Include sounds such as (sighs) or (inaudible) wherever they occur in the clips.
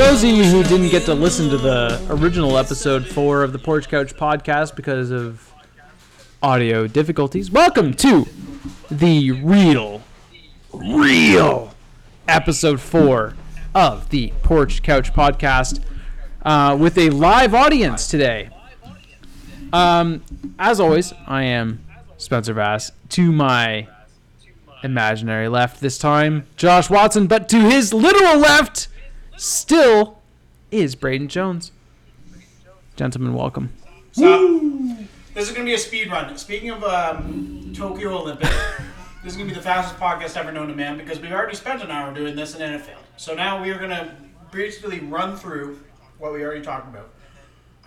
Those of you who didn't get to listen to the original episode four of the Porch Couch podcast because of audio difficulties, welcome to the real, real episode four of the Porch Couch podcast uh, with a live audience today. Um, as always, I am Spencer Vass. To my imaginary left this time, Josh Watson, but to his literal left, still is Braden Jones. Gentlemen, welcome. So, this is going to be a speed run. Speaking of um, Tokyo Olympics, (laughs) this is going to be the fastest podcast ever known to man because we've already spent an hour doing this and then it failed. So now we are going to basically run through what we already talked about.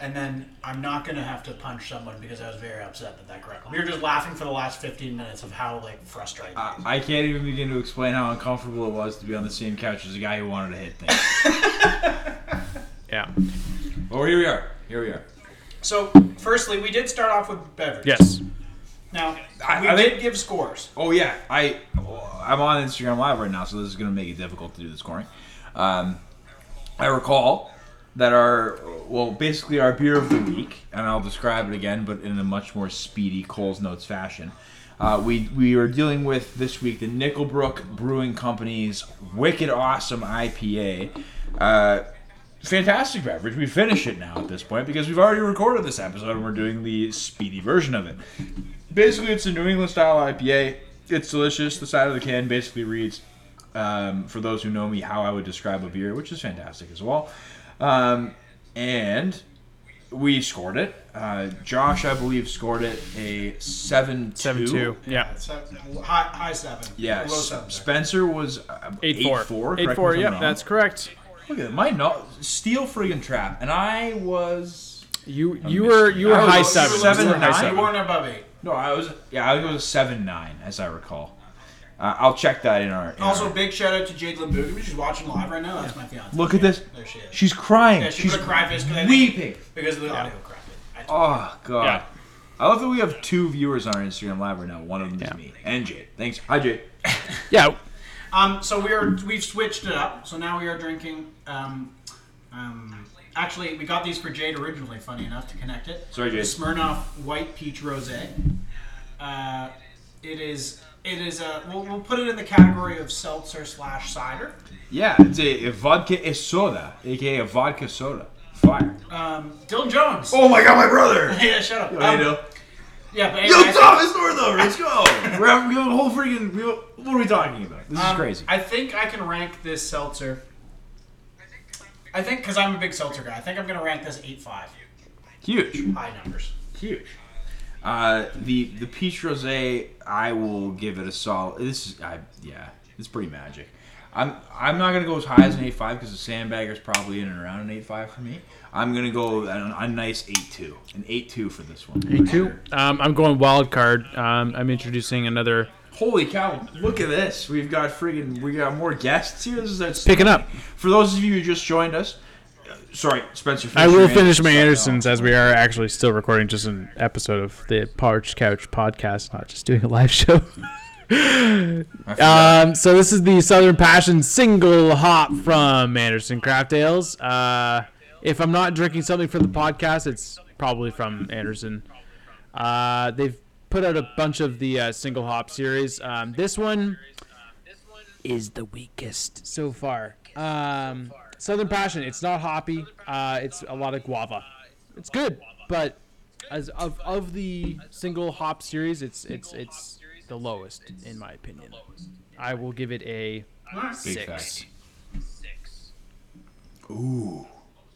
And then I'm not going to have to punch someone because I was very upset that that correct. We were just laughing for the last 15 minutes of how like frustrating. I I can't even begin to explain how uncomfortable it was to be on the same couch as a guy who wanted to hit things. (laughs) Yeah. well, here we are. Here we are. so, firstly, we did start off with beverage. Yes. Now, I- we I did think- give scores. Oh yeah, I I'm on Instagram Live right now, so this is going to make it difficult to do the scoring. Um, I recall that are well, basically our beer of the week, and I'll describe it again, but in a much more speedy Coles Notes fashion. Uh, we we are dealing with this week the Nickelbrook Brewing Company's wicked awesome IPA. Uh, fantastic beverage. We finish it now at this point because we've already recorded this episode and we're doing the speedy version of it. Basically, it's a New England style IPA. It's delicious. The side of the can basically reads, um, for those who know me, how I would describe a beer, which is fantastic as well. Um, and we scored it. Uh, Josh, I believe, scored it a 7 2. Seven two. Yeah. It's high, high seven. Yeah, Low seven. Spencer was uh, Eight four. 4. Eight four. Yep, that's correct. Look at that. My no- steel friggin' trap. And I was. You you were you were high a seven. seven You were high nine. You seven. weren't above eight. No, I was. Yeah, I think it was a 7 9, as I recall. Uh, I'll check that in our. in Also, our- big shout out to Jade Limbugi. She's watching live right now. That's my fiance. Look at this. There she is. She's crying. Yeah, she She's put a cry face because weeping. because of the audio crap. Oh god. Yeah. I love that we have two viewers on our Instagram live right now. One of them Yeah. is me and Jade. Thanks. Hi Jade. (laughs) Yeah. Um, so we are we've switched it up. So now we are drinking. Um, um, actually, we got these for Jade originally. Funny enough, to connect it. Sorry, The Jade. Smirnoff White Peach Rosé. Uh, it is. It is a. We'll, we'll put it in the category of seltzer slash cider. Yeah, it's a, a vodka is soda, aka a vodka soda. Fire. Um, Dylan Jones. Oh my god, my brother. (laughs) yeah, shut up. How you Um, doing? Yeah, but Yo, anyway, I Thomas Northover, let's go. (laughs) We're having we have a whole freaking. we- What are we talking about? This is Um, crazy. I think I can rank this seltzer. I think because I'm a big seltzer guy. I think I'm gonna rank this eight five. Huge. High numbers. Huge. Uh, the the peach rosé, I will give it a solid. This is, I yeah, it's pretty magic. I'm I'm not gonna go as high as an eight five because the sandbagger's probably in and around an eight five for me. I'm gonna go a, a nice eight two, an eight two for this one. Me too. Um, I'm going wild card. Um, I'm introducing another. Holy cow! Look at this. We've got friggin' we got more guests here. This is that's Picking up. For those of you who just joined us, sorry, Spencer. I will finish my Andersons as we are actually still recording just an episode of the Porch Couch podcast, not just doing a live (laughs) show. Um, so this is the Southern Passion single hop from Anderson Craft Ales. Uh, if I'm not drinking something for the podcast, it's probably from Anderson. Uh, they've put out a bunch of the uh, single hop series. Um, this one is the weakest so far. Um, Southern Passion. It's not hoppy. Uh, it's a lot of guava. It's good, but as of of the single hop series, it's it's it's the lowest in my opinion. I will give it a Big six. Ooh.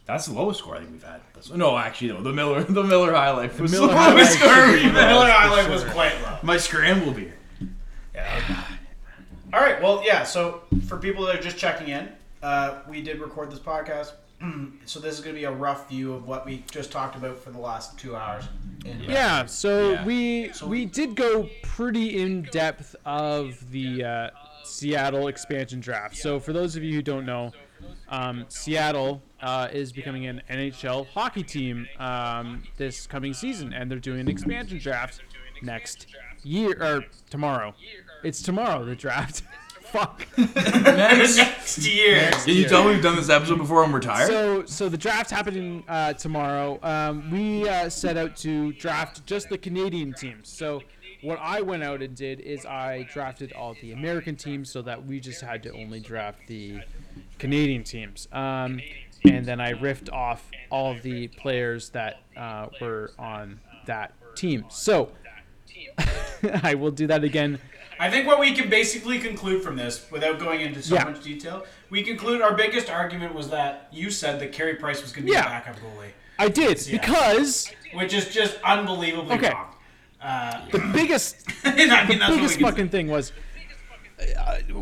That's the lowest score I think we've had. No, actually, no. The Miller, (laughs) the Miller High Life was Miller the lowest Life score should The. Miller High Life was quite low. My scramble beer. Yeah. All right. Well, yeah. So for people that are just checking in, uh, we did record this podcast. (clears throat) so this is going to be a rough view of what we just talked about for the last two hours. In Yeah, so Yeah. we we did go pretty in depth of the uh, Seattle expansion draft. So for those of you who don't know, um, Seattle uh, is becoming an NHL hockey team um, this coming season, and they're doing an expansion draft next year or tomorrow. It's tomorrow the draft. (laughs) fuck. (laughs) Next. Next year. Can you tell me we've done this episode before and we're tired? So, so the draft happening uh, tomorrow. Um, we uh, set out to draft just the Canadian teams. So, what I went out and did is I drafted all the American teams, so that we just had to only draft the Canadian teams. Um, and then I riffed off all of the players that uh, were on that team. So, (laughs) I will do that again. I think what we can basically conclude from this, without going into so Yeah. much detail, we conclude our biggest argument was that you said that Carey Price was going to be Yeah. the backup goalie, I did because which is just unbelievably Okay. wrong. Uh, the biggest (laughs) I mean, that's biggest fucking thing was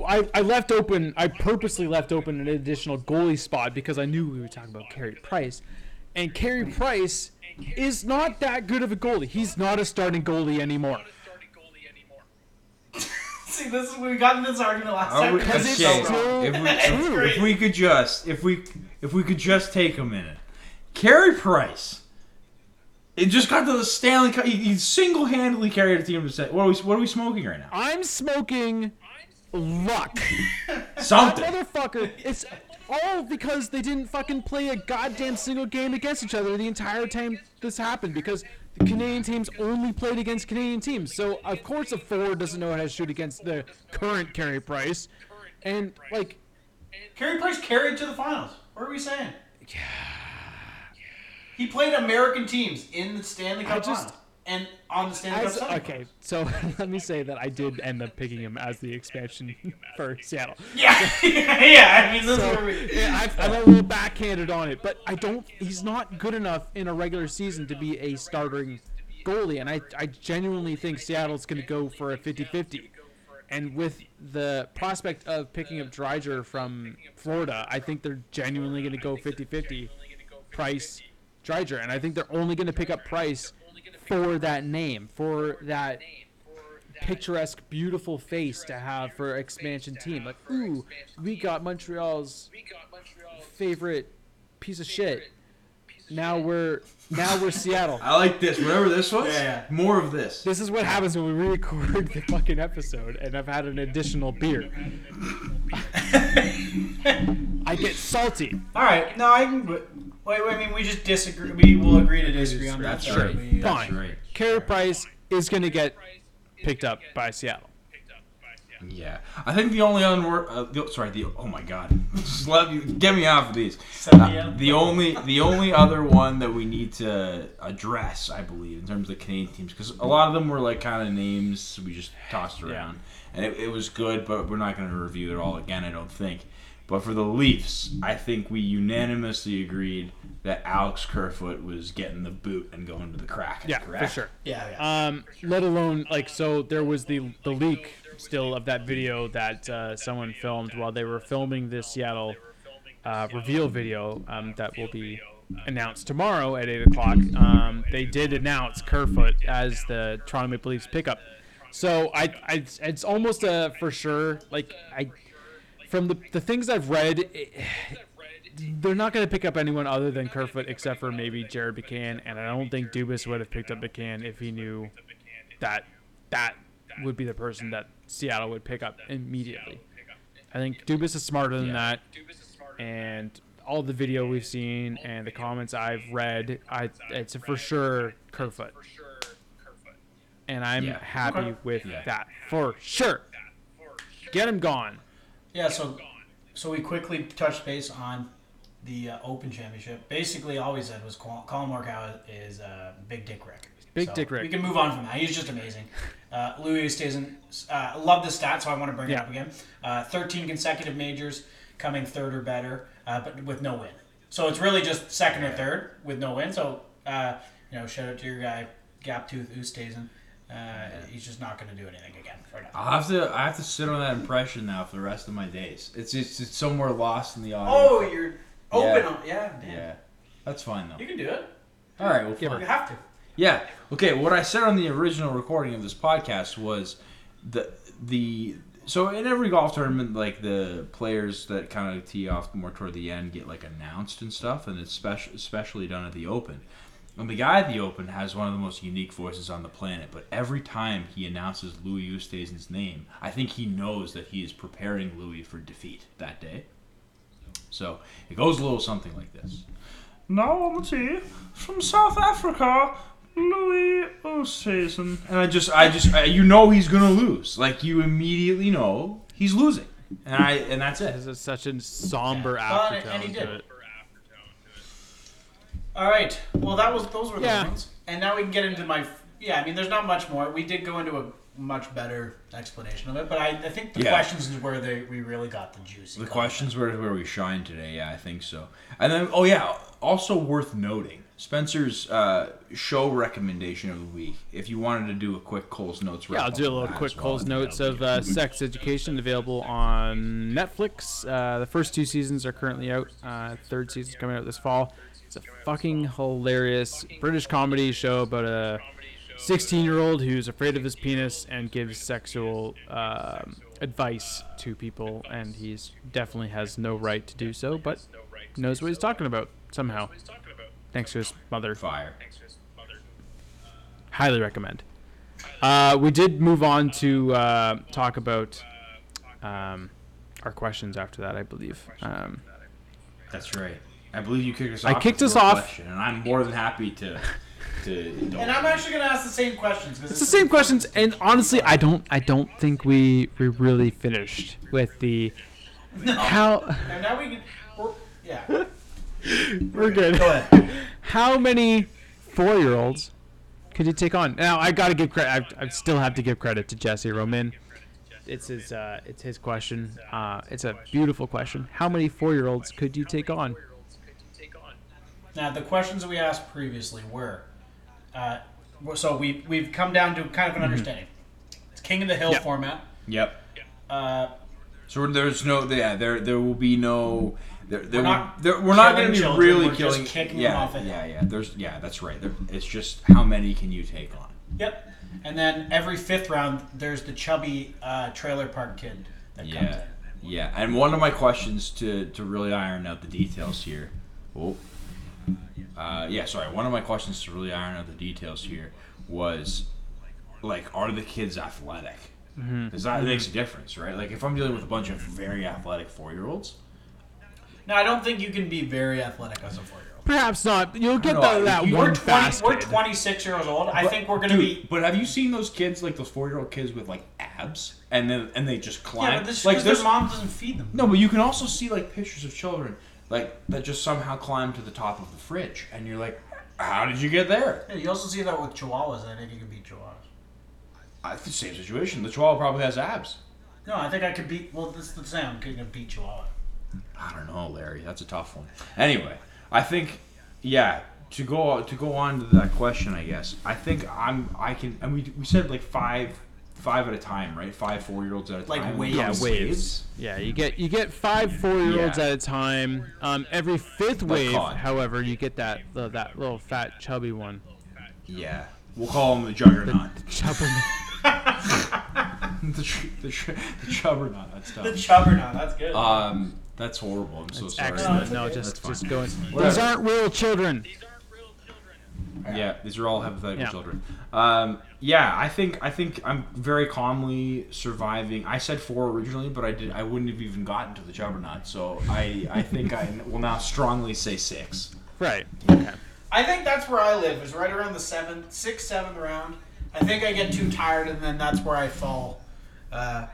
I, I left open I purposely left open an additional goalie spot because I knew we were talking about Carey Price. And Carey Price is not that good of a goalie. He's not a starting goalie anymore. (laughs) See, this is we got in this argument last Are time. we- Because it's okay, so if we, (laughs) true. if, if we could just if we if we could just take a minute, Carey Price. It just got to the Stanley Cup. He, he single-handedly carried a team to say, "What are we? What are we smoking right now? I'm smoking luck. (laughs) That motherfucker. It's all because they didn't fucking play a goddamn single game against each other the entire time this happened because the Canadian teams only played against Canadian teams. So of course a forward doesn't know how to shoot against the current Carey Price. And like Carey Price carried to the finals. What are we saying? Yeah. He played American teams in the Stanley Cup just- finals and on the Stanley as, Cup semi. okay, so (laughs) let me say that I did end up picking him as the expansion for Seattle. Yeah, (laughs) yeah. I mean, this is So, where we. (laughs) I, I'm a (laughs) little backhanded on it, but I don't. He's not good enough in a regular season to be a starting goalie, and I, I genuinely think Seattle's going to go for a 50-50. And with the prospect of picking up Driedger from Florida, I think they're genuinely going to go 50-50 Price Driedger, and I think they're only going to pick up Price for that name, for that picturesque, beautiful face to have for expansion team. Like, ooh, we got Montreal's favorite piece of shit. Now we're now we're (laughs) Seattle. I like this. Whatever this was, Yeah, yeah. more of this. This is what happens when we re-record the fucking episode, and I've had an additional beer. (laughs) I get salty. All right, no, I can. Wait, wait, I mean, we just disagree. We will agree to disagree on that. That's Sorry, right. we, That's Fine. right. Carey Price is going to get picked up by Seattle. Yeah, I think the only unwor- uh, the, sorry, the oh my god, (laughs) just let me get me off of these. Uh, the only the only other one that we need to address, I believe, in terms of the Canadian teams, because a lot of them were like kind of names we just tossed around, and it, it was good, but we're not going to review it all again, I don't think. But for the Leafs, I think we unanimously agreed that Alex Kerfoot was getting the boot and going to the Kraken. Yeah, correct? for sure. Yeah, yeah. Um, let alone like so there was the the leak still of that video that uh, someone filmed while they were filming the Seattle uh, reveal video um, that will be announced tomorrow at eight o'clock. Um, they did announce Kerfoot as the Toronto Maple Leafs pickup. So I, I it's almost a for sure like I from the the things I've read. It, they're not going to pick up anyone other than Kerfoot, except for maybe Jared McCann, and I don't think Dubas would have picked up McCann if he knew that that would be the person that Seattle would pick up immediately. I think Dubas is smarter than that, and all the video we've seen and the comments I've read, I it's for sure Kerfoot, and I'm Yeah. happy with Yeah. that for sure. Get him gone. Yeah, so so we quickly touched base on the uh, Open Championship. Basically, all we said was Collin Morikawa is uh, Big Dick Rick. Big So Dick Rick. We can move on from that. He's just amazing. Uh, Louis Oosthuizen, uh, love the stat, so I want to bring it up again. Uh, 13 consecutive majors, coming third or better, uh, but with no win. So it's really just second or third with no win. So uh, you know, shout out to your guy Gaptooth Oosthuizen. Uh, he's just not going to do anything again for now. I'll have to I have to sit on that impression now for the rest of my days. It's it's, it's somewhere lost in the audience. Oh, you're open Yeah. on yeah, damn. yeah, that's fine though. You can do it. All right, well, Give fine. You have to. Yeah. Okay. What I said on the original recording of this podcast was the the so in every golf tournament, like the players that kind of tee off more toward the end get like announced and stuff, and it's special, especially done at the Open. And the guy at the Open has one of the most unique voices on the planet, but every time he announces Louis Oosthuizen's name, I think he knows that he is preparing Louis for defeat that day. So it goes a little something like this. Now on the tee, from South Africa, Louis Oosthuizen. And I just, I just, I, you know he's gonna lose. Like you immediately know he's losing, and I, and that's it. This is such a somber Well, and- aftertone and he to did. It. All right. Well, that was those were the Yeah. ones, and now we can get into my. Yeah, I mean, there's not much more. We did go into a much better explanation of it, but I, I think the Yeah. questions is where they we really got the juicy. The content. questions were where we shine today. Yeah, I think so. And then, oh yeah, also worth noting, Spencer's uh, show recommendation of the week. If you wanted to do a quick Cole's notes, Yeah, I'll wrap-up do a of little that quick as well, Cole's I think notes that'll of uh. Sex Education available on Netflix. Uh, the first two seasons are currently out. Uh, third season's coming out this fall. Fucking hilarious British comedy show about a 16-year-old who's afraid of his penis and gives sexual um, advice to people, and he's definitely has no right to do so, but knows what he's talking about somehow. Thanks to his mother fire. highly recommend. Uh, we did move on to uh, talk about um, our questions after that, I believe. Um, That's right. I believe you kicked us off. I kicked us off. question, and I'm more than happy to. to indulge. And I'm actually going to ask the same questions. it's the same questions, and honestly, I don't, I don't think we we really finished with the No. how. And now we can. We're, yeah. (laughs) We're good. Go ahead. How many four-year-olds could you take on? Now I gotta give credit. I, I still have to give credit to Jesse Roman. It's his. Uh, it's his question. Uh, it's a beautiful question. How many four-year-olds could you take on? Now the questions that we asked previously were, uh, so we we've come down to kind of an understanding. It's King of the Hill Yeah. format. Yep. Uh, So there's no, yeah, there there will be no. There, there We're will- not there- we're not going to be children, really we're just killing. kicking them yeah, off a hill. yeah, yeah. There's, yeah, that's right. There, it's just how many can you take on? Yep. And then every fifth round, there's the chubby uh, trailer park kid that comes Yeah, in. yeah. And one of my questions to to really iron out the details here. Oh, uh, yeah. Sorry. One of my questions to really iron out the details here was, like, are the kids athletic? Because that makes a difference, right? Like, if I'm dealing with a bunch of very athletic four year olds, Now, I don't think you can be very athletic as a four-year-old. Perhaps not. You'll get No, that, that you- one We're fast 20, we're 26 years old. I think we're going to be. But have you seen those kids, like those four year old kids with like abs, and then and they just climb? Yeah, but this is like because their mom doesn't feed them. no, but you can also see like pictures of children like that just somehow climbed to the top of the fridge, and you're like, how did you get there? Yeah, you also see that with chihuahuas, and I think you can beat chihuahuas. I, it's the same situation. The chihuahua probably has abs. No, I think I could beat. Well, this is the same. I'm going to beat chihuahua. I don't know, Larry. That's a tough one. Anyway, I think, yeah. To go to go on to that question, I guess I think I'm I can and we, we said like five five at a time, right? Five four year olds at a Like time. waves. yeah, waves. Yeah, you get you get five four-year-olds Yeah. at a time. Um, every fifth wave, however, you get that the, that little fat chubby one. Yeah, we'll call him the juggernaut. Chubby. (laughs) (laughs) the, tr- the, tr- the juggernaut. That's The chubbernaut. That's good. Um, that's horrible. I'm so sorry. Excellent. No, No, okay. just just fine. going. These aren't real children. Yeah, these are all hypothetical Yeah. children. Um, yeah, I think I think I'm very calmly surviving. I said four originally, but I did I wouldn't have even gotten to the juggernaut. So I I think I (laughs) will now strongly say six. Right. Okay. I think that's where I live. Is right around the seventh, sixth, seventh round. I think I get too tired, and then that's where I fall. Uh,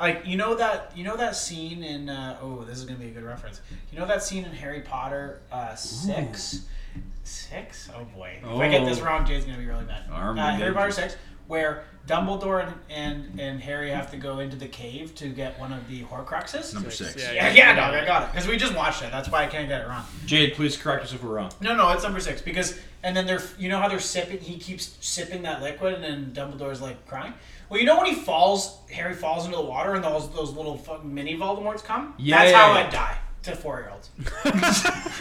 like you know that you know that scene in uh, oh this is gonna be a good reference. You know that scene in Harry Potter uh, six, six? Oh boy! If I get this Oh. wrong, Jay's gonna be really mad. Uh, Harry Potter six, where Dumbledore and, and and Harry have to go into the cave to get one of the Horcruxes. Number six. Yeah, Yeah, yeah, dog, I got it because we just watched it. That's why I can't get it wrong. Jade, please correct us if we're wrong. No, no, it's number six because and then they're you know how they're sipping. He keeps sipping that liquid, and then Dumbledore's like crying. Well, you know when he falls, Harry falls into the water, and those those little fucking mini Voldemorts come. Yeah, that's yeah, how yeah. I die to four year olds. (laughs)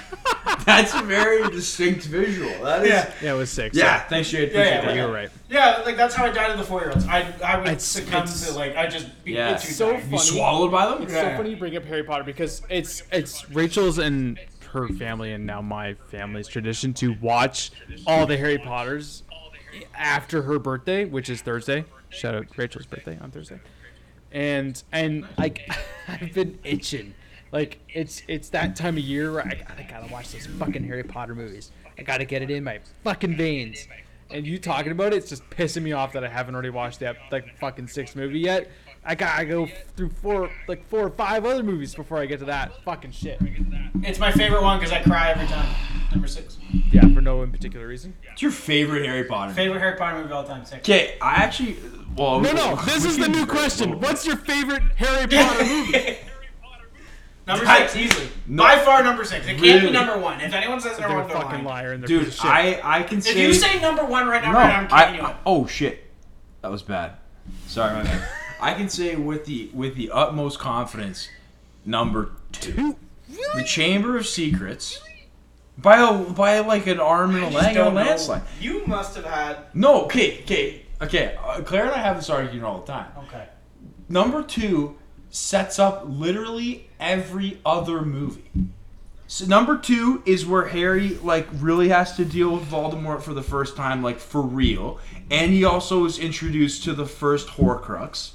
(laughs) That's a very distinct visual. That is. Yeah. Yeah, it was six. Yeah, thanks, Jade. Yeah, Appreciate yeah. You're right. Yeah, like that's how I die to the four year olds. I I would It's- succumb it's- to like I just be Yeah. It's So funny. You swallowed by them? It's Yeah. so funny you bring up Harry Potter because it's it's Rachel's and her family and now my family's tradition to watch all the Harry Potters after her birthday, which is Thursday. Shout out Rachel's birthday on Thursday. And and like (laughs) I've been itching. Like it's it's that time of year where I gotta, gotta watch those fucking Harry Potter movies. I gotta get it in my fucking veins. And you talking about it, it's just pissing me off that I haven't already watched that like fucking sixth movie yet. I gotta go through four like four or five other movies before I get to that fucking shit. It's my favorite one because I cry every time. Number six. Yeah, for no in particular reason. What's your favorite Harry Potter? Favorite Harry Potter movie of all time. Six. Okay, I actually. Well, No, no, (laughs) this is the new question. What's your favorite Harry Potter movie? (laughs) Number six, easily. No. By far, number six. It can't Really? be number one. If anyone says number They're a one, they're fucking lying. liar and they're piece Dude, of shit. I I can If say. you say number one right now, no, right now, I'm kicking you I, out. oh shit, that was bad. Sorry, my bad. I can say with the with the utmost confidence, number two, the Chamber of Secrets, by a by like an arm and a leg and a don't know. landslide. You must have had. No, okay, okay, okay. Uh, Claire and I have this argument all the time. Okay. Number two sets up literally every other movie. So number two is where Harry like really has to deal with Voldemort for the first time, like for real, and he also is introduced to the first Horcrux.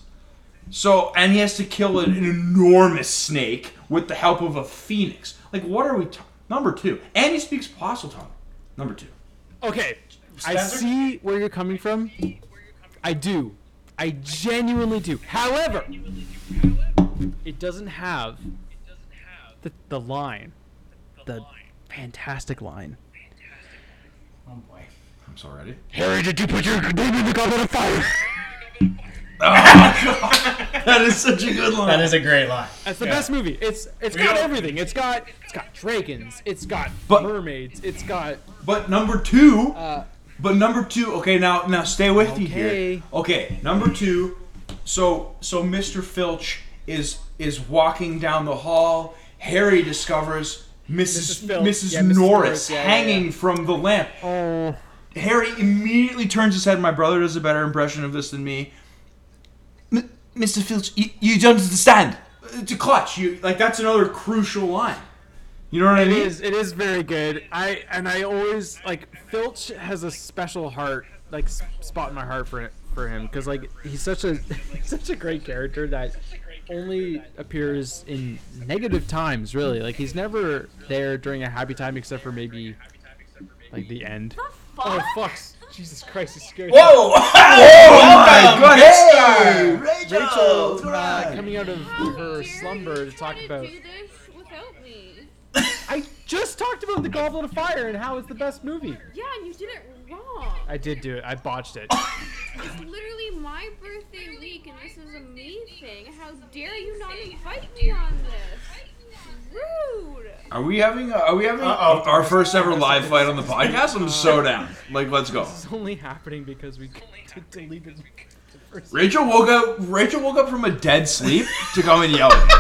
So and he has to kill an, an enormous snake with the help of a phoenix. Like what are we? talking? number two, and he speaks Parseltongue. Number two. Okay, I Spencer? see where you're coming from. I do. I genuinely do. However, it doesn't have the, the line, the fantastic line. Oh boy. I'm so ready. Harry, did you put your name in the goblet of fire? (laughs) That is such a good line. That is a great line. That's the Yeah. best movie. It's it's We got don't- everything. It's got it's got dragons. It's got But- mermaids. It's got But number two, uh, but number two. Okay, now now stay with me here. Okay. Okay, number two. So so Mr. Filch is is walking down the hall. Harry discovers Mrs. Mrs. Mrs. Yeah, Mrs. Norris Norris. Yeah, yeah, hanging yeah. from the lamp. oh Harry immediately turns his head. My brother does a better impression of this than me. M- Mr. Filch, you, you don't understand. Uh, it's a clutch. You like that's another crucial line. You know what I mean? is. It is very good. I and I always like Filch has a special heart, like s- spot in my heart for it, for him because like he's such a (laughs) he's such a great character that only appears in negative times. Really, like he's never there during a happy time except for maybe like the end. The fuck? Oh fuck! Jesus Christ, he's scary. (laughs) Whoa! Oh my Welcome, God! Mr. Hey, Rachel uh, Rachel, coming out of How her slumber you to talk try about. do this. (laughs) I just talked about the Goblet of Fire and how it's the best movie. Yeah, and you did it wrong. I did do it. I botched it. It's literally my birthday week, and this is a me thing. How dare you not invite me on this? Rude. Are we having a, are we having Uh-oh. our first ever live fight on the podcast? I'm so down. Like, let's go. It's only happening because we d- deleted the first. Rachel woke up. Rachel woke up from a dead sleep to come and yell. at me.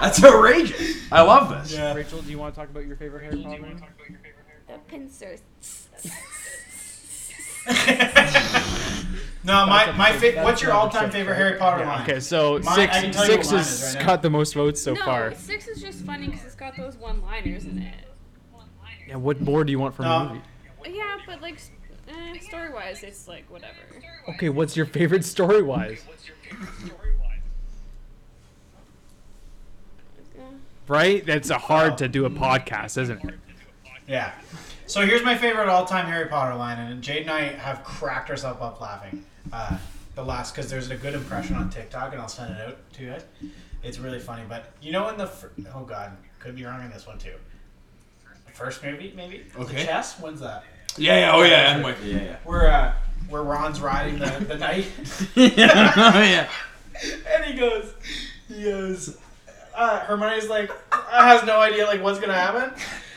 That's outrageous. I love this. Yeah. Rachel, do you want to talk about your favorite Harry Potter movie? The pincers. (laughs) No, my my fa- what's your all-time favorite? Harry Potter Yeah, line? Okay, so Mine- six I can tell you six has is right got the most votes so no, far. six is just funny because it's got those one-liners in it. Yeah, what more do you want from No. a movie? Yeah, but like, s- eh, story-wise, it's like whatever. Okay, what's your favorite story wise? Right? That's a hard to do a podcast, isn't it? Yeah. So here's my favorite all-time Harry Potter line, and Jade and I have cracked ourselves up laughing. Uh, the last, because there's a good impression on TikTok, and I'll send it out to you guys. It's really funny, but you know in the fir- oh god, could be wrong on this one too. First movie, maybe. The Okay. chess. When's that? Yeah, yeah. Oh yeah. I'm with you. Yeah, Where uh, where Ron's riding the the knight, yeah. (laughs) (laughs) yeah. and he goes, he goes. Uh, Hermione's like has no idea like what's gonna happen,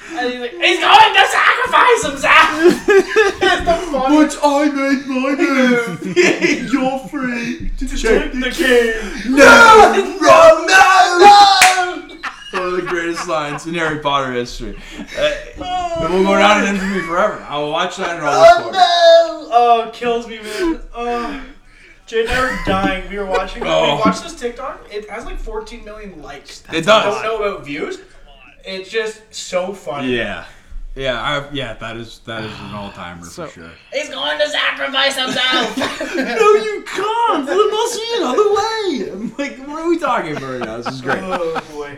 and he's like, he's going to sacrifice himself. it's (laughs) the funniest. But I made my move. (laughs) You're free to Take the king. No! Wrong! No! no. One of the greatest lines in Harry Potter history. Uh, it will go down in infamy forever. I will watch that and I'll record it. Oh, kills me, man. Oh. Jade and I were dying. We were watching. Oh. We watched this TikTok. It has like 14 million likes. It does. I don't know about views. It's just so funny. Yeah. Yeah, I, yeah, that is that is an (sighs) all timer So- for sure. He's going to sacrifice himself. (laughs) no, you can't. There must be another way. I'm like, what are we talking about right now? This is great. oh boy.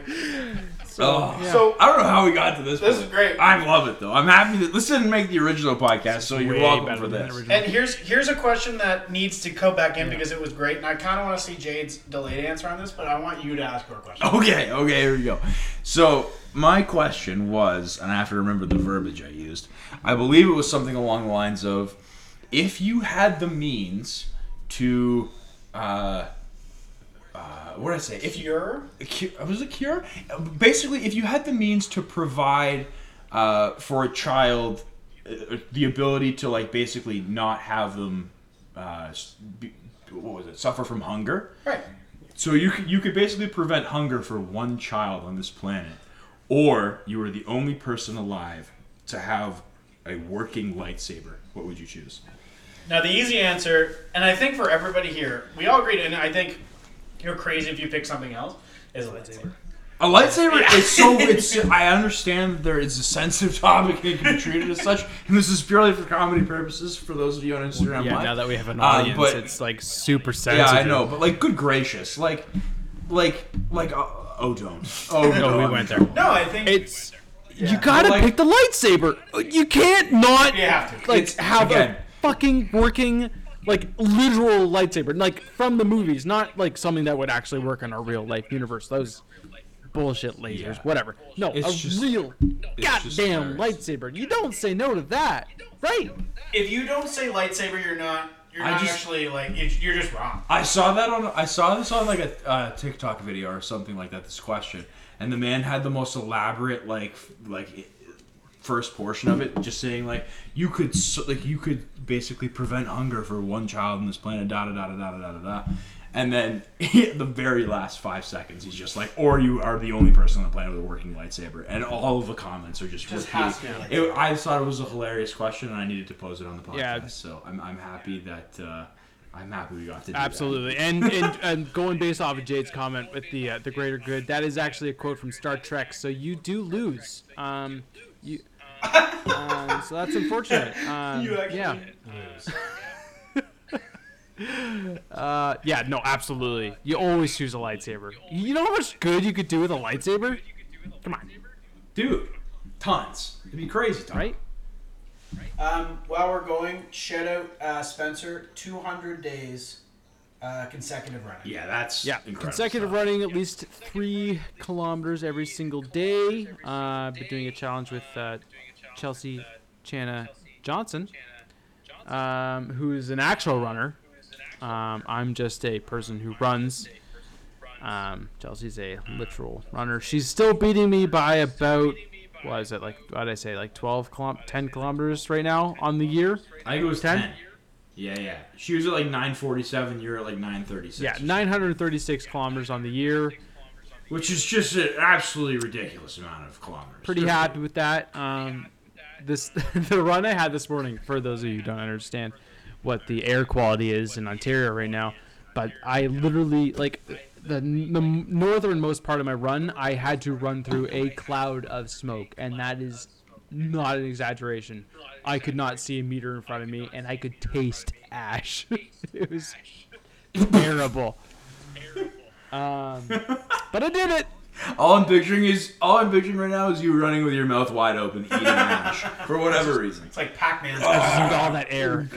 Oh, So I don't know how we got to this. This point. is great. I love it though. I'm happy that this didn't make the original podcast, so you're Way welcome better for than this. the. And here's here's a question that needs to come back in because it was great, and I kind of want to see Jade's delayed answer on this, but I want you to ask her a question. Okay, okay, here we go. So my question was, and I have to remember the verbiage I used. I believe it was something along the lines of, if you had the means to, uh, what did I say? If you You're a cure, was it cure? Basically, if you had the means to provide uh, for a child uh, the ability to like basically not have them, uh, be, what was it? Suffer from hunger. right. So you could, you could basically prevent hunger for one child on this planet, or you were the only person alive to have a working lightsaber. What would you choose? Now the easy answer, and I think for everybody here, we all agreed, and I think you're crazy if you pick something else, is a lightsaber. A lightsaber Yeah. is so (laughs) it's I understand that there is a sensitive topic and it can be treated as such, and this is purely for comedy purposes for those of you on Instagram yeah, Live. now that we have an Uh, audience, but- it's like super sensitive. yeah. I know, but like, good gracious, like, like, like, uh, oh, don't, oh, (laughs) No, we don't. went there. No, I think It's Yeah. you gotta Like- pick the lightsaber. You can't not you have to. like It's- have again- a fucking working like literal lightsaber, like from the movies, not like something that would actually work in our real life universe. Those bullshit lasers, Yeah. whatever. No, It's a just- real goddamn lightsaber. You don't say no to that, right? if you don't say lightsaber, you're not. You're I not just- actually like you- you're just wrong. I saw that on I saw this on like a uh, TikTok video or something like that. This question, and the man had the most elaborate like like i- first portion of it, just saying like you could so, like you could basically prevent hunger for one child on this planet. Da da da da da da da da. And then (laughs) the very last five seconds, he's just like, or you are the only person on the planet with a working lightsaber. And all of the comments are just, Just repeating- has to be like it, I thought it was a hilarious question, and I needed to pose it on the podcast. Yeah. So I'm, I'm happy that uh, I'm happy we got to do that. Absolutely, and, and and going based off of Jade's comment with the uh, the greater good, that is actually a quote from Star Trek. So you do lose. Um, you. Um, so that's unfortunate. (laughs) Um, You actually yeah. (laughs) Uh, yeah, no, absolutely. You always choose a lightsaber. You know how much good you could do with a lightsaber? Come on, Dude, tons. It'd be crazy, Tom. right? Um, while we're going, shout out uh, Spencer. 200 days uh, consecutive running. Yeah, that's Yeah, incredible consecutive stuff. running at least three kilometers every single day. Uh, been doing a challenge with uh, Chelsea Chana Johnson, um, who's an actual runner. Um, I'm just a person who runs. Um, Chelsea's a literal runner. She's still beating me by about what is it like? What did I say? Like 12 kilom- 10 kilometers right now on the year. I think it was 10? 10. Yeah, yeah. She was at like 947. You're at like 936. Yeah, 936 kilometers on the year. Which is just an absolutely ridiculous amount of kilometers. pretty happy with that. Um, this (laughs) the run I had this morning. For those of you who don't understand what the air quality is in Ontario right now, but I literally like the, the northernmost part of my run. I had to run through a cloud of smoke, and that is not an exaggeration. I could not see a meter in front of me, and I could taste ash. (laughs) it was terrible. (laughs) Um, but I did it. All I'm picturing is all I'm picturing right now is you running with your mouth wide open, eating (laughs) ash for whatever reason. It's like Pac-Man's. consumed all that air.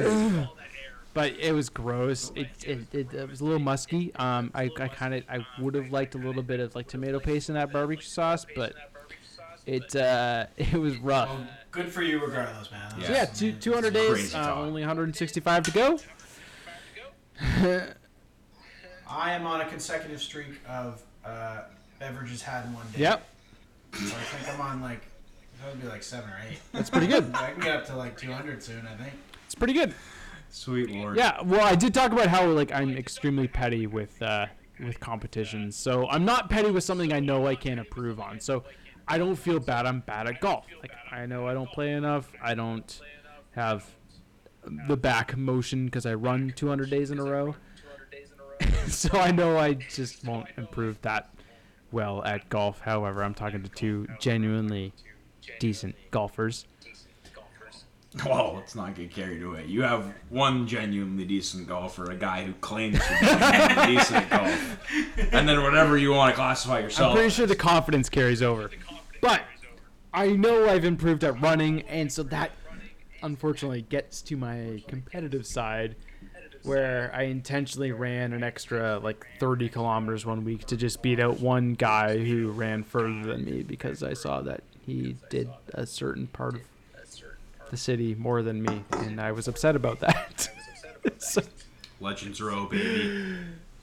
but it was gross. It, it, it, it was a little musky. Um, I, I kind of I would have liked a little bit of like tomato paste in that barbecue sauce, but it uh, (laughs) it was rough. Well, good for you, regardless, man. That was- So yeah, two, 200 days, uh, only 165 to go. I am on a consecutive streak of uh, beverages had in one day. Yep, So I think I'm on like that would be like seven or eight. that's pretty good. (laughs) I can get up to like 200 soon. I think. It's pretty good. Sweet lord. Yeah, well, I did talk about how like I'm extremely petty with uh, with competitions. So I'm not petty with something I know I can't improve on. So I don't feel bad. I'm bad at golf. Like I know I don't play enough. I don't have the back motion because I run 200 days in a row. (laughs) so I know I just won't improve that well at golf. However, I'm talking to two genuinely decent golfers. Well, let's not get carried away. You have one genuinely decent golfer, a guy who claims to be genuinely decent at golf, and then whatever you want to classify yourself. I'm pretty sure the confidence carries over. But I know I've improved at running, and so that unfortunately gets to my competitive side, where I intentionally ran an extra like 30 kilometers one week to just beat out one guy who ran further than me because I saw that he did a certain part of the city more than me, and I was upset about that. (laughs) so, Legends Row, baby.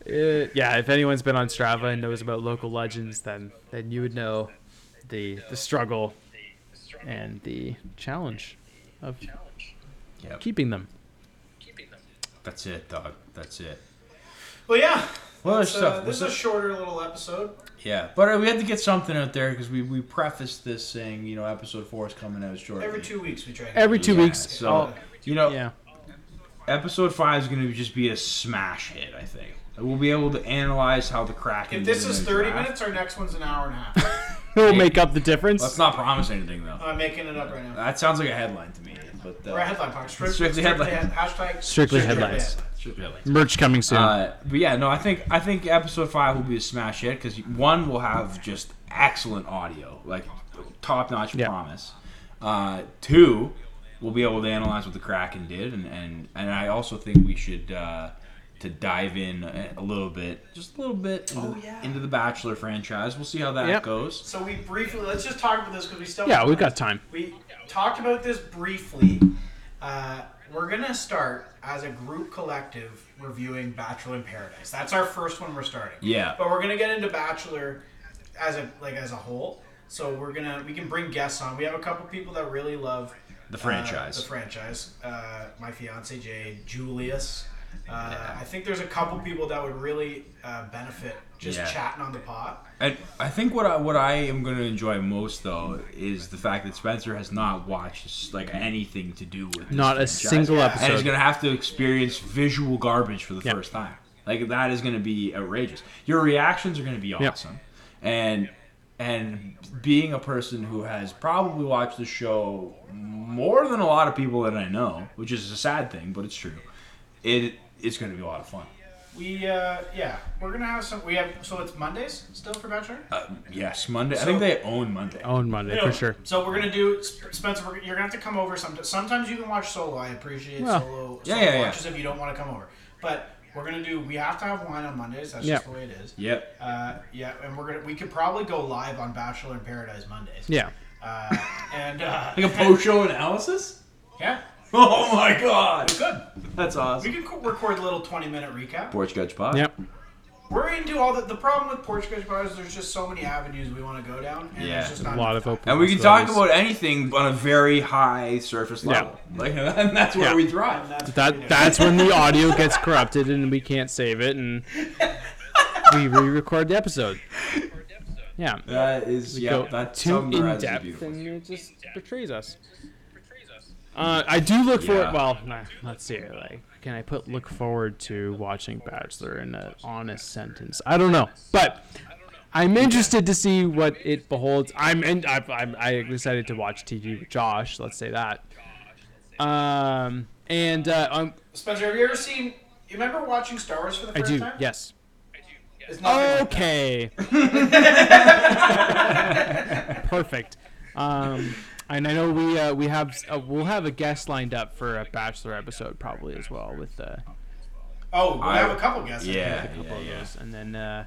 uh, yeah, if anyone's been on Strava and knows about local legends, then then you would know the the struggle and the challenge of Yep. keeping them. That's it, dog. That's it. Well, yeah. Well, there's It's, uh, stuff. this is a shorter little episode. Yeah, but uh, we had to get something out there because we, we prefaced this saying, you know, episode four is coming out shortly. Every two weeks we try. Every two it. weeks. So, you know, yeah, episode five is going to just be a smash hit, I think. We'll be able to analyze how the crack. If this is 30 draft. minutes, our next one's an hour and a half. (laughs) we'll make up the difference. Let's not promise anything, though. I'm making it up right now. That sounds like a headline to me. But uh, We're a headline podcast. Strictly, Strictly strictly, headline. head- hashtag Strictly headlines. Strictly headlines. Merch coming soon. Uh, but yeah, no, I think I think episode five will be a smash hit because one will have just excellent audio, like top notch Yeah. promise. Uh, two, we'll be able to analyze what the Kraken did, and and, and I also think we should uh, to dive in a, a little bit, just a little bit into, Oh, yeah. into the Bachelor franchise. We'll see how that Yep. goes. So we briefly let's just talk about this because we still yeah, we've got time. We talked about this briefly. Uh, we're gonna start as a group collective reviewing Bachelor in Paradise. That's our first one we're starting. Yeah. But we're gonna get into Bachelor as a like as a whole. So we're gonna we can bring guests on. We have a couple people that really love The uh, franchise. the franchise. Uh, my fiance Jade, Julius. Uh, I think there's a couple people that would really uh, benefit just Yeah. chatting on the pot. And I think what I what I am going to enjoy most though is the fact that Spencer has not watched like anything to do with this Not a franchise. single episode, and he's going to have to experience visual garbage for the Yep. first time. Like that is going to be outrageous. Your reactions are going to be Yep. awesome, and and being a person who has probably watched the show more than a lot of people that I know, which is a sad thing, but it's true. It it's going to be a lot of fun. We uh, yeah, we're gonna have some. We have so it's Mondays still for Bachelor. Uh, yes, Monday. I think they own Monday. On Monday Yeah. for sure. So we're gonna do Spencer. We're, you're gonna have to come over. Sometimes, sometimes you can watch solo. I appreciate Well, solo. yeah, solo yeah, yeah. watches if you don't want to come over. But we're gonna do. We have to have wine on Mondays. That's Yeah. just the way it is. Yep. Uh, yeah, and we're gonna. We could probably go live on Bachelor in Paradise Mondays. Yeah. Uh, and uh, Like a post show analysis. yeah, (laughs) Oh my god, we could. that's We awesome. could co- record a little 20 minute recap. Porch Couch Pod. Yep. We're into all the. The problem with Porch Couch Bar is there's just so many avenues we want to go down, and Yeah. there's just A lot enough of time. open. And we can talk possibilities. about anything on a very high surface Yeah. level. Like, (laughs) and that's where Yeah. we And thrive. that's what we That that's when the audio gets corrupted and we can't save it and (laughs) we re-record the episode. Yeah. That is, yeah, go that too in summarizes it depth beautifully. and it just betrays us. Uh, I do look Yeah. forward. Well, nah, let's see. Like, can I put look forward to watching Bachelor in an honest sentence? I don't know, but I'm interested to see what it beholds. I'm in, I, I'm I decided to watch TV with Josh. Let's say that. Um, and uh, um, Spencer, have you ever seen? You remember watching Star Wars for the I first do. time? Yes. It's nothing like that. Okay. (laughs) Perfect. Um, and I know we uh, we have uh, we'll have a guest lined up for a bachelor episode probably as well with uh, Oh, we I- have a couple guests. Yeah, a couple yeah, of yeah. those, and then uh,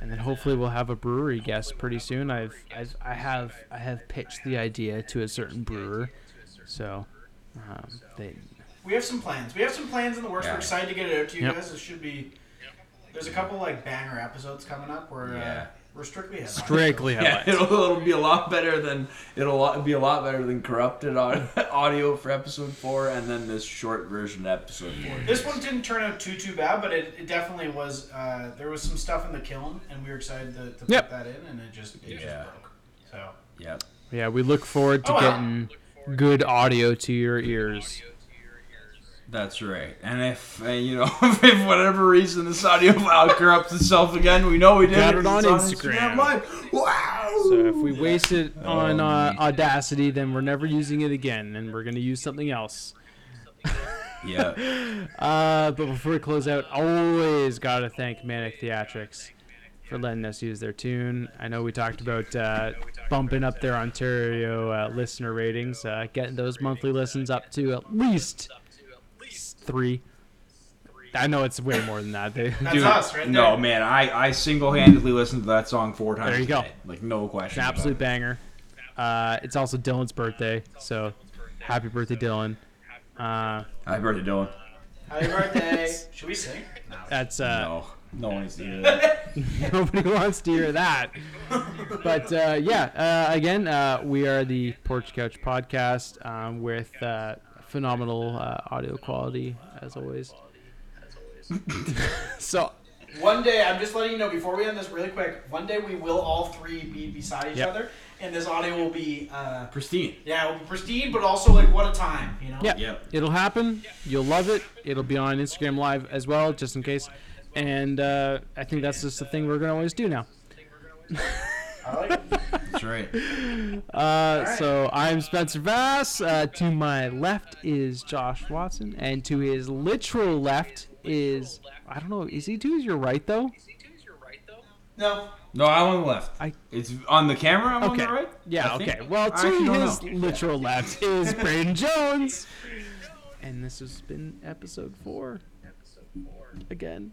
and then hopefully we'll have a brewery guest pretty soon. I've, I've I have I have pitched the idea to a certain brewer, so um, they We have some plans. We have some plans in the works. Yeah. We're excited to get it out to you Yep. guys. It should be. There's a couple like banger episodes coming up where uh, Yeah. We're strictly headlines. strictly Yeah, it'll, it'll be a lot better than it'll be a lot better than corrupted au- (laughs) audio for episode four, and then this short version of episode four. This one didn't turn out too too bad, but it, it definitely was. Uh, there was some stuff in the kiln, and we were excited to, to Yep. put that in, and it just it Yeah. just broke. So Yep. Yeah, we look forward to Oh, wow. getting good audio to your ears. That's right. And if uh, you know, (laughs) if for whatever reason this audio file corrupts itself again, we know we did Got it it on Instagram. Live. Wow. So if we waste it on uh. Audacity, then we're never using it again, and we're gonna use something else. yeah, (laughs) Uh, but before we close out, always gotta thank Manic Theatrics for letting us use their tune. I know we talked about uh, bumping up their Ontario uh, listener ratings, uh, getting those monthly listens up to at least three. I know it's way more than that. They, That's Dude, us, right there. no man, I I single handedly listened to that song four times. There you a go. day. Like no question. an about absolute it. banger. Uh, it's also Dylan's birthday, so happy birthday, Dylan. Uh, Happy birthday, Dylan. Happy birthday. (laughs) Should we sing? No. that's uh, no, no one needs to hear that. (laughs) (laughs) Nobody wants to hear that. But uh, yeah, uh, again, uh, we are the Porch Couch Podcast um, with uh, phenomenal uh, audio quality, as always. (laughs) so, One day, I'm just letting you know before we end this really quick. One day we will all three be beside each Yep. other, and this audio will be, uh, Pristine. yeah, it will be pristine, but also like what a time, you know? yeah, Yep. it'll happen. You'll love it. It'll be on Instagram Live as well, just in case. And uh, I think that's just the thing we're going to always do now. (laughs) I like it. That's right. Uh, right. So I'm Spencer Vass. Uh, to my left is Josh Watson, and to his literal left is I don't know. Is he to his your right though? No. No, I'm on the left. I- It's on the camera. I'm Okay. on the right. Yeah. I think. Okay. Well, to his know. literal left (laughs) is Braden Jones, and this has been episode four. episode four. Again,